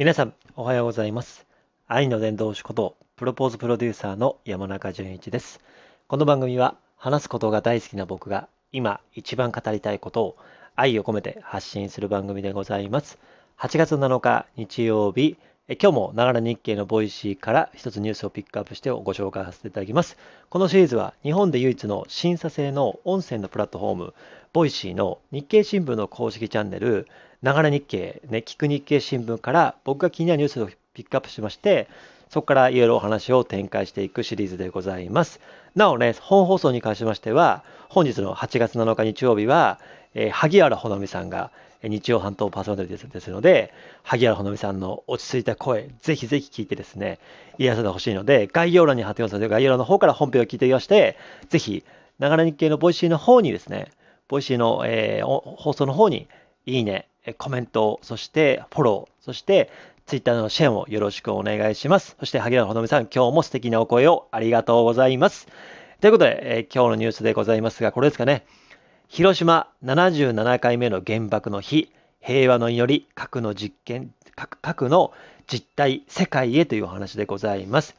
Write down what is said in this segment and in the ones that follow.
皆さん、おはようございます。愛の伝道師こと、プロポーズプロデューサーの山中淳一です。この番組は、話すことが大好きな僕が、今一番語りたいことを愛を込めて発信する番組でございます。8月7日日曜日、今日もながら日経の Voicy から一つニュースをピックアップしてご紹介させていただきます。このシリーズは日本で唯一の審査制の音声のプラットフォーム、 Voicy の日経新聞の公式チャンネル、ながら日経、ね、聞く日経新聞から僕が気になるニュースをピックアップしまして、そこからいろいろお話を展開していくシリーズでございます。なおね、本放送に関しましては、本日の8月7日日曜日は、えー萩原ほのみさんが、日曜担当パーソナリティですので、萩原ほのみさんの落ち着いた声、ぜひぜひ聞いてですね、癒させてほしいので、概要欄に貼ってますので、概要欄の方から本編を聞いていまして、ぜひ、ながら日経の Voicy の方にですね、Voicy の、えー放送の方に、いいね、コメント、そしてフォロー、そしてツイッターのシェアもよろしくお願いします。そして萩原ほのみさん、今日も素敵なお声をありがとうございます。ということで、えー今日のニュースでございますが、これですかね。広島77回目の原爆の日、平和の祈り、核の実験、核核の実態、世界へというお話でございます。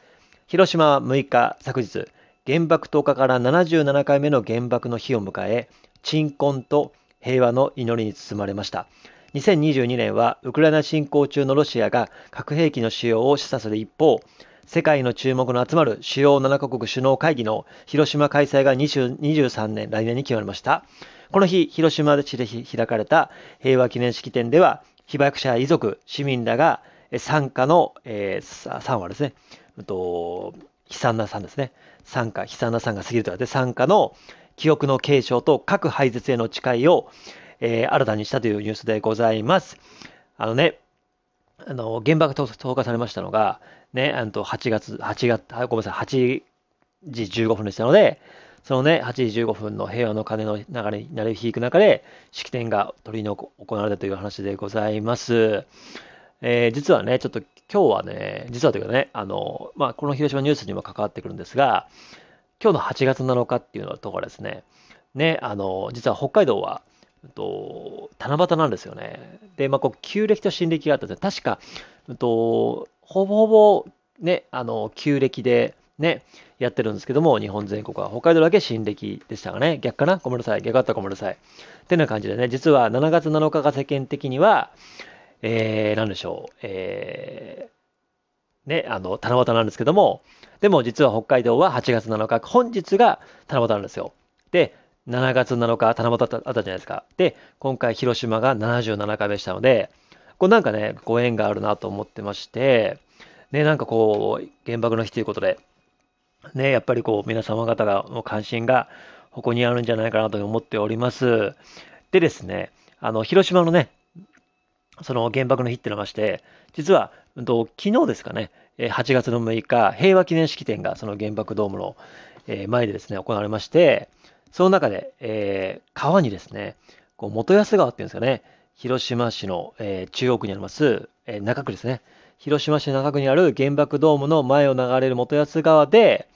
広島は6日、昨日、原爆投下から77回目の原爆の日を迎え、鎮魂と平和の祈りに包まれました。2022年はウクライナ侵攻中のロシアが核兵器の使用を示唆する一方、世界の注目の集まる主要7カ国首脳会議の広島開催が20 23年、来年に決まりました。この日、広島市で開かれた平和記念式典では、被爆者遺族、市民らが参加の、えー、3話ですね、うんと、悲惨な惨ですね、参加、悲惨な惨が過ぎると言われて、参加の記憶の継承と核廃絶への誓いを、えー新たにしたというニュースでございます。あのね、あの原爆投下されましたのが、ね、あの8月、8月、ごめんなさい、8時15分でしたので、そのね、8時15分の平和の鐘の流れになり響く中で、式典が取り行われたという話でございます。えー実はね、ちょっと今日はね、実はというかね、あの、まあ、この広島ニュースにも関わってくるんですが、今日の8月7日っていうのところですね、ね、あの、実は北海道は、と、七夕なんですよね。で、まあ、こう、旧暦と新暦があったんで。確か、うんと、ほぼほぼ、ね、あの、旧暦で、ね、やってるんですけども、日本全国は、北海道だけ新暦でしたかね。逆かな？ごめんなさい。逆だったらごめんなさい。ってな感じでね、実は7月7日が世間的には、えー、なんでしょう、えー、ね、あの、七夕なんですけども、でも実は北海道は8月7日、本日が七夕なんですよ。で、7月7日、七夕あったじゃないですか。で、今回広島が77回目でしたので、これなんかね、ご縁があるなと思ってまして、ね、なんかこう、原爆の日ということで、ね、やっぱりこう、皆様方がの関心がここにあるんじゃないかなと思っております。でですね、あの、広島のね、その原爆の日ってのまして、実は、と昨日ですかね、8月の6日、平和記念式典がその原爆ドームの前でですね、行われまして、その中で、えー川にですね、こう元安川っていうんですかね、広島市の、えー中央区にあります、えー中区ですね、広島市中区にある原爆ドームの前を流れる元安川で、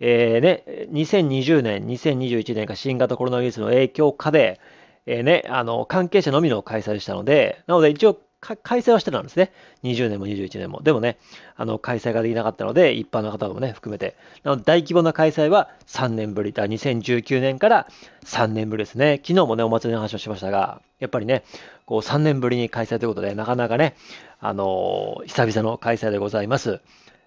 えーね、2020年、2021年が新型コロナウイルスの影響下で、えーね、あの、関係者のみの開催でしたので、なので一応開催はしてたんですね。20年も21年も。でもね、あの、開催ができなかったので、一般の方もね、含めて。なので大規模な開催は3年ぶりだ。2019年から3年ぶりですね。昨日もね、お祭りの話をしましたが、やっぱりね、こう3年ぶりに開催ということで、なかなかね、あのー久々の開催でございます。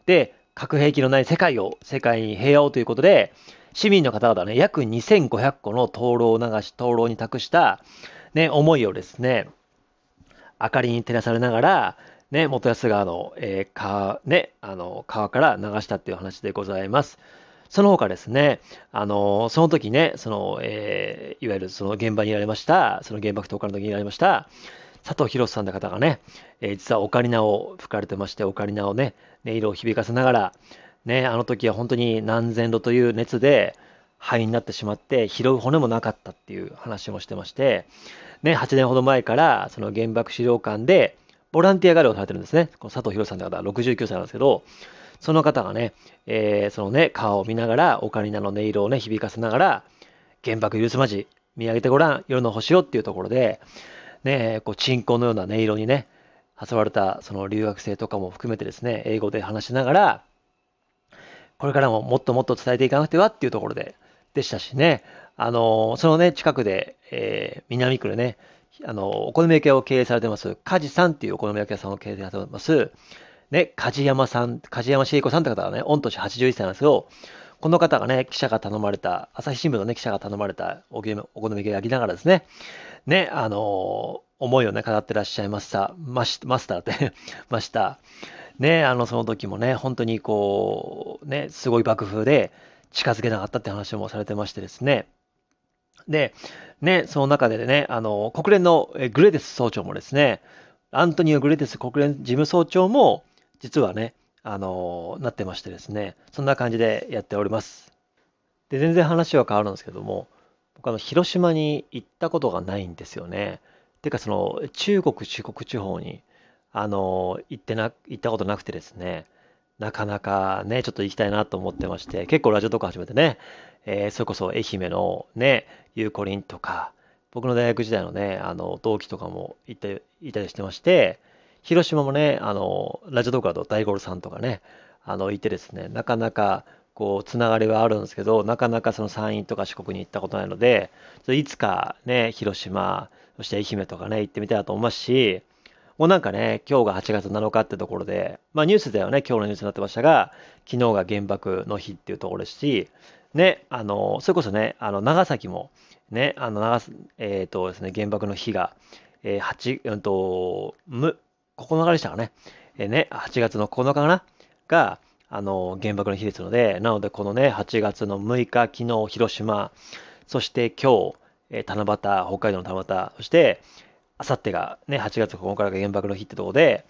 で、核兵器のない世界を、世界に平和をということで、市民の方々ね、約2500個の灯籠を流し、灯籠に託した、ね、思いをですね、明かりに照らされながら、ね、元安川の、えー川、ね、あの、川から流したっていう話でございます。その他ですね、あの、その時ね、その、えーいわゆるその現場にいられました、その原爆投下の時にいられました、佐藤博さんという方がね、えー実はオカリナを吹かれてまして、オカリナをね、音色を響かせながら、ね、あの時は本当に何千度という熱で肺になってしまって、拾う骨もなかったっていう話もしてまして、ね、8年ほど前から、その原爆資料館で、ボランティアガイドをされてるんですね。この佐藤博さんという方は69歳なんですけど、その方がね、えーそのね、川を見ながら、オカリナの音色をね、響かせながら、原爆許すまじ、見上げてごらん、夜の星をっていうところで、ね、こう、鎮魂のような音色にね、誘われたその留学生とかも含めてですね、英語で話しながら、これからももっともっと伝えていかなくてはっていうところで、でしたしね、あの、そのね、近くで、えー、南区でね、あの、お好み焼き屋を経営されてます、梶さんっていうお好み焼き屋さんを経営されてます、ね、梶山さん、梶山茂子さんって方がね、御年81歳なんですよ。この方がね、記者が頼まれた、朝日新聞のね、記者が頼まれたお好み焼きを焼きながらですね、ね、あの思いをね、語ってらっしゃいました、マスマスターって ました。ね、あの、その時もね、本当にこう、ね、すごい爆風で近づけなかったって話もされてましてですね。で、ね、その中でね、あの、国連のグレデス総長もですね、アントニオ・グレデス国連事務総長も、実はね、あの、なってましてですね、そんな感じでやっております。で、全然話は変わるんですけども、僕あの、広島に行ったことがないんですよね。てか、その、中国、四国地方に、あの、行ってな、行ったことなくてですね、なかなかね、ちょっと行きたいなと思ってまして、結構ラジオとか始めてね、えー、それこそ愛媛のね、ゆうこりんとか、僕の大学時代のね、あの、同期とかも行ったいたりしてまして、広島もね、あの、ラジオトークだと大五郎さんとかね、あの、いてですね、なかなか、こう、つながりはあるんですけど、なかなかその山陰とか四国に行ったことないので、いつかね、広島、そして愛媛とかね、行ってみたいなと思いますし、もうなんかね、今日が8月7日ってところで、まあニュースではね、今日のニュースになってましたが、昨日が原爆の日っていうところですし、ね、あの、それこそね、あの、長崎も、ね、あの、長えっ、ー、とですね、原爆の日が、えー、8、うんと、む、9日でしたかね。えー、ね、8月の9日かな？が、あの、原爆の日ですので、なのでこのね、8月の6日、昨日、広島、そして今日、えー、七夕、北海道の七夕、そして、あさってがね、8月9日が原爆の日ってところで、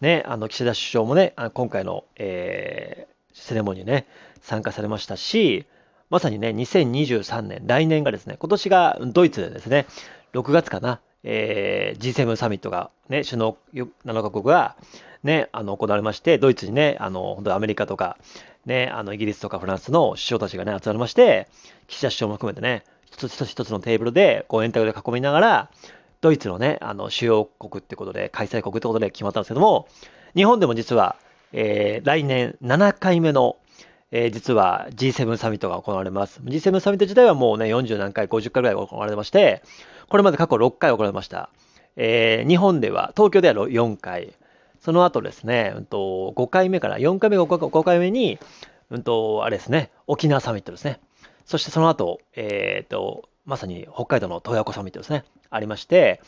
ね、あの、岸田首相もね、今回の、えー、セレモニーね、参加されましたし、まさにね、2023年、来年がですね、今年がドイツでですね、6月かな、えー、G7 サミットが、ね、首脳7カ国が、ね、あの、行われまして、ドイツにね、あの、本当アメリカとか、ね、あの、イギリスとかフランスの首相たちがね、集まりまして、岸田首相も含めてね、一つ一つ一つのテーブルで、こう、円卓で囲みながら、ドイツのね、あの、主要国ってことで、開催国ってことで決まったんですけども、日本でも実は、えー、来年7回目の、えー、実は G7 サミットが行われます。G7 サミット自体はもうね、40何回、50回ぐらい行われまして、これまで過去6回行われました。えー、日本では、東京では4回、その後ですね、うんと、5回目から、4回目、5回目に、うんと、あれですね、沖縄サミットですね。そしてその後、えっ、ー、と、まさに北海道の洞爺湖サミットですね、ありまして、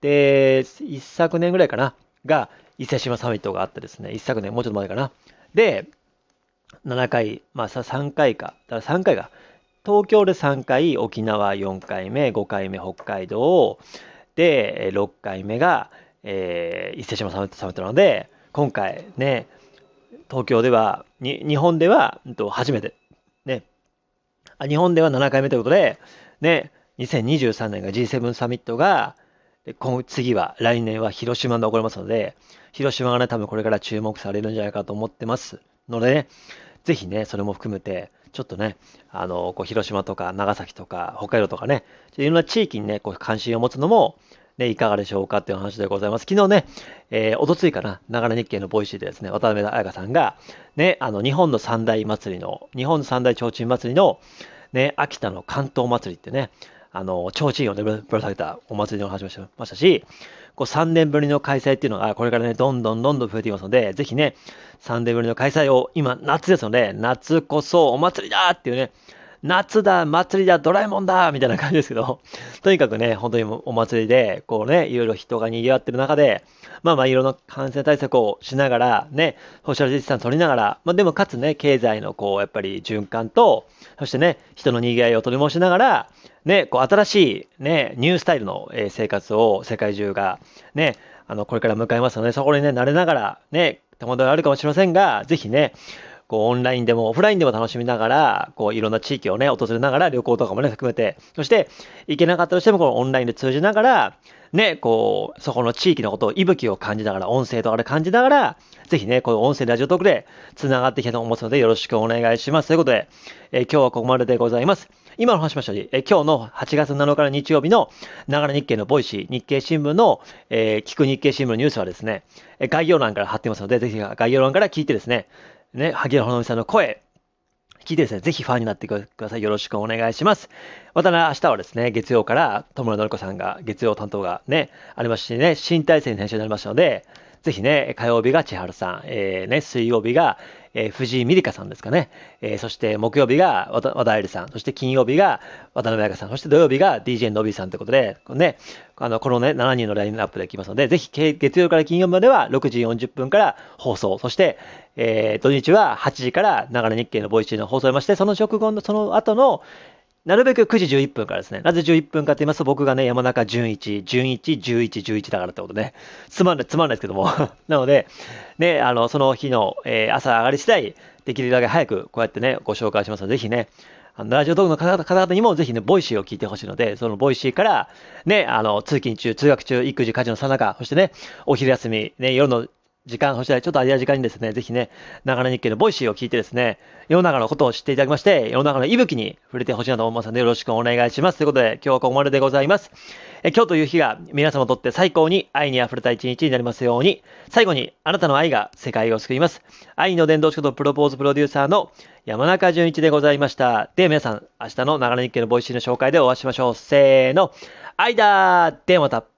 で、一昨年ぐらいかな、が、伊勢志摩サミットがあってですね、一昨年、もうちょっと前かな。で、7回、まあ3回か、だから3回が、東京で3回、沖縄4回目、5回目北海道、で、6回目が、えー、伊勢志摩サミットサミットなので、今回ね、東京では、日本では、うん、と初めて、ね、あ、日本では7回目ということで、ね、2023年が G7 サミットが、で今次は、来年は広島で起こりますので、広島がね、多分これから注目されるんじゃないかと思ってますので、ね、ぜひね、それも含めて、ちょっとね、あの、こう広島とか長崎とか北海道とかね、いろんな地域にね、こう関心を持つのも、ね、いかがでしょうかっていう話でございます。昨日ね、えー、おとついかな、ながら日経の Voicy でですね、渡辺彩香さんが、ね、あの、日本の三大祭りの、日本三大提灯祭りの、ね、秋田の竿燈祭りってね、あの、提灯をぶら下げたお祭りの話をしましたし、こう3年ぶりの開催っていうのが、これからね、どんどんどんどん増えていますので、ぜひね、3年ぶりの開催を、今、夏ですので、夏こそお祭りだっていうね、夏だ、祭りだ、ドラえもんだみたいな感じですけど、とにかくね、本当にお祭りで、こうね、いろいろ人が賑わってる中で、まあまあいろんな感染対策をしながら、ね、ソーシャルディスタンス取りながら、まあでもかつね、経済のこう、やっぱり循環と、そしてね、人の賑わいを取り戻しながら、ね、こう新しいね、ニュースタイルの生活を世界中がね、あの、これから迎えますので、そこにね、慣れながら、ね、戸惑いあるかもしれませんが、ぜひね、こうオンラインでもオフラインでも楽しみながら、こういろんな地域をね、訪れながら旅行とかもね、含めて、そして行けなかったとしてもこのオンラインで通じながら、ね、こう、そこの地域のことを、息吹を感じながら、音声とかで感じながら、ぜひね、この音声ラジオトークで繋がっていきたいと思いますので、よろしくお願いします。ということで、えー、今日はここまででございます。今の話しましたように、え今日の8月7日の日曜日のながら日経の Voicy、日経新聞の、えー、聞く日経新聞のニュースはですね、概要欄から貼ってますので、ぜひ概要欄から聞いてですね、ね、萩原ほのみさんの声、聞いてですね、ぜひファンになってください。よろしくお願いします。またね、明日はですね、月曜から友野のりこさんが月曜担当がね、ありますしね、新体制の編集になりましたので、ぜひね、火曜日が千春さん、えー、ね、水曜日が、えー、藤井美里香さんですかね、えー、そして木曜日が和田愛理さん、そして金曜日が渡辺彩香さん、そして土曜日が DJ のびさんということで、ね、あの、このね、7人のラインナップできますので、ぜひ月曜から金曜日までは6時40分から放送、そして、えー、土日は8時からながら日経の Voicy の放送をしまして、その直後の、その後の、なるべく9時11分からですね。なぜ11分かと言いますと、僕がね、山中純一、純一、11、11だからってことね。つまんない、つまんないですけども。なので、ね、あの、その日の、えー、朝上がり次第、できるだけ早くこうやってね、ご紹介しますので、ぜひね、あの Radiotalk の方々にもぜひね、 Voicy を聞いてほしいので、その Voicy から、ね、あの、通勤中、通学中、育児、家事のさなか、そしてね、お昼休み、ね、夜の時間、そしてちょっと空いた時間にですね、ぜひね、ながら日経の Voicy を聞いてですね、世の中のことを知っていただきまして、世の中の息吹に触れてほしいなと思いますので、よろしくお願いします。ということで、今日はここまででございます。え今日という日が皆様にとって最高に愛に溢れた一日になりますように、最後にあなたの愛が世界を救います。愛の伝道師ことプロポーズプロデューサーの山中淳一でございました。では皆さん、明日のながら日経の Voicy の紹介でお会いしましょう。せーの。愛だーではまた。